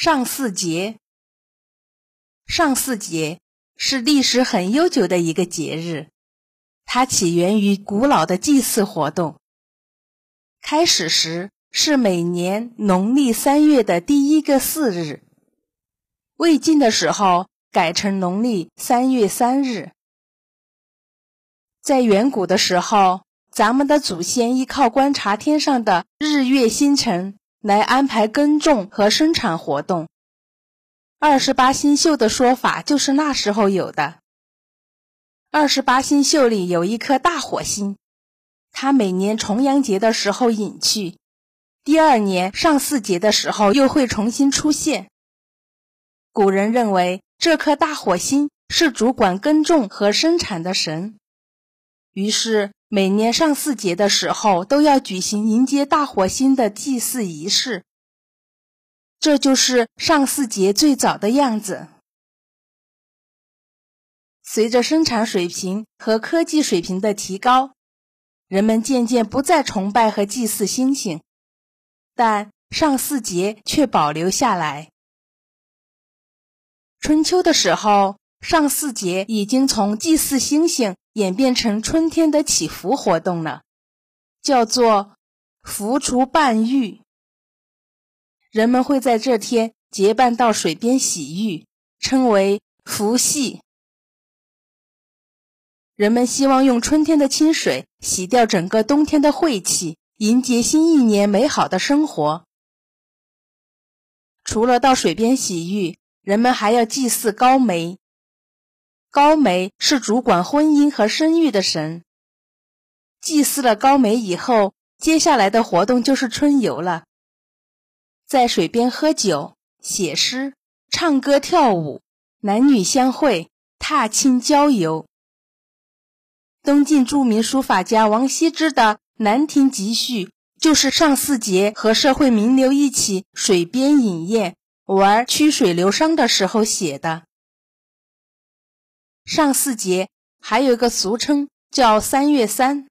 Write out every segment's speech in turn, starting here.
上巳节，上巳节是历史很悠久的一个节日，它起源于古老的祭祀活动。开始时是每年农历三月的第一个巳日，魏晋的时候改成农历三月三日。在远古的时候，咱们的祖先依靠观察天上的日月星辰。来安排耕种和生产活动。二十八星宿的说法就是那时候有的。二十八星宿里有一颗大火星，它每年重阳节的时候隐去，第二年上巳节的时候又会重新出现。古人认为这颗大火星是主管耕种和生产的神，于是。每年上巳节的时候，都要举行迎接大火星的祭祀仪式。这就是上巳节最早的样子。随着生产水平和科技水平的提高，人们渐渐不再崇拜和祭祀星星，但上巳节却保留下来。春秋的时候。上巳节已经从祭祀星星演变成春天的祈福活动了，叫做“福除半浴”。人们会在这天结伴到水边洗浴，称为“福系”。人们希望用春天的清水洗掉整个冬天的晦气，迎接新一年美好的生活。除了到水边洗浴，人们还要祭祀高梅。高梅是主管婚姻和生育的神。祭祀了高梅以后，接下来的活动就是春游了，在水边喝酒、写诗、唱歌、跳舞，男女相会，踏青郊游。东晋著名书法家王羲之的《兰亭集序》就是上巳节和社会名流一起水边饮宴、玩曲水流觞的时候写的。上巳节还有个俗称叫三月三，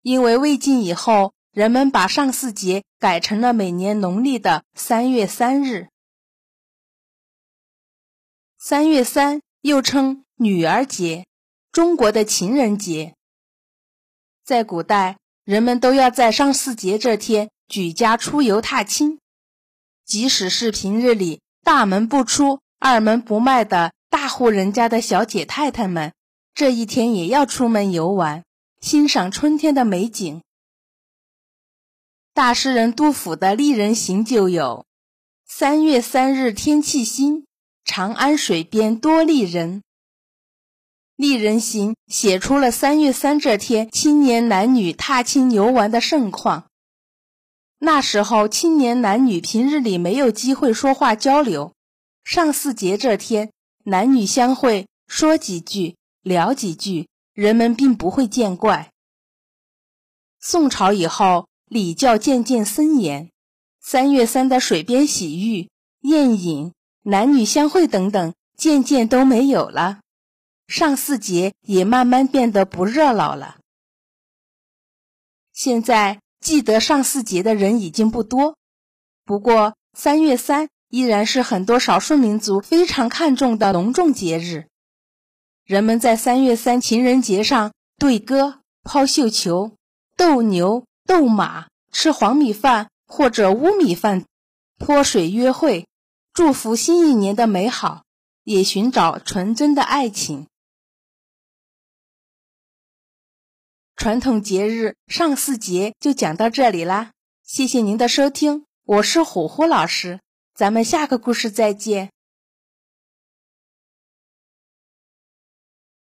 因为魏晋以后，人们把上巳节改成了每年农历的三月三日。三月三又称女儿节，中国的情人节。在古代，人们都要在上巳节这天举家出游踏青，即使是平日里大门不出、二门不迈的。大户人家的小姐太太们，这一天也要出门游玩，欣赏春天的美景。大诗人杜甫的《丽人行》就有：“三月三日天气新，长安水边多丽人。”《丽人行》写出了三月三这天青年男女踏青游玩的盛况。那时候，青年男女平日里没有机会说话交流，上巳节这天。男女相会，说几句，聊几句，人们并不会见怪。宋朝以后，礼教渐渐森严，三月三的水边洗浴、宴饮、男女相会等等，渐渐都没有了。上巳节也慢慢变得不热闹了。现在记得上巳节的人已经不多，不过三月三。依然是很多少数民族非常看重的隆重节日。人们在三月三情人节上对歌、抛绣球、斗牛、斗马、吃黄米饭或者乌米饭、泼水约会，祝福新一年的美好，也寻找纯真的爱情。传统节日上巳节就讲到这里啦，谢谢您的收听，我是虎虎老师。咱们下个故事再见。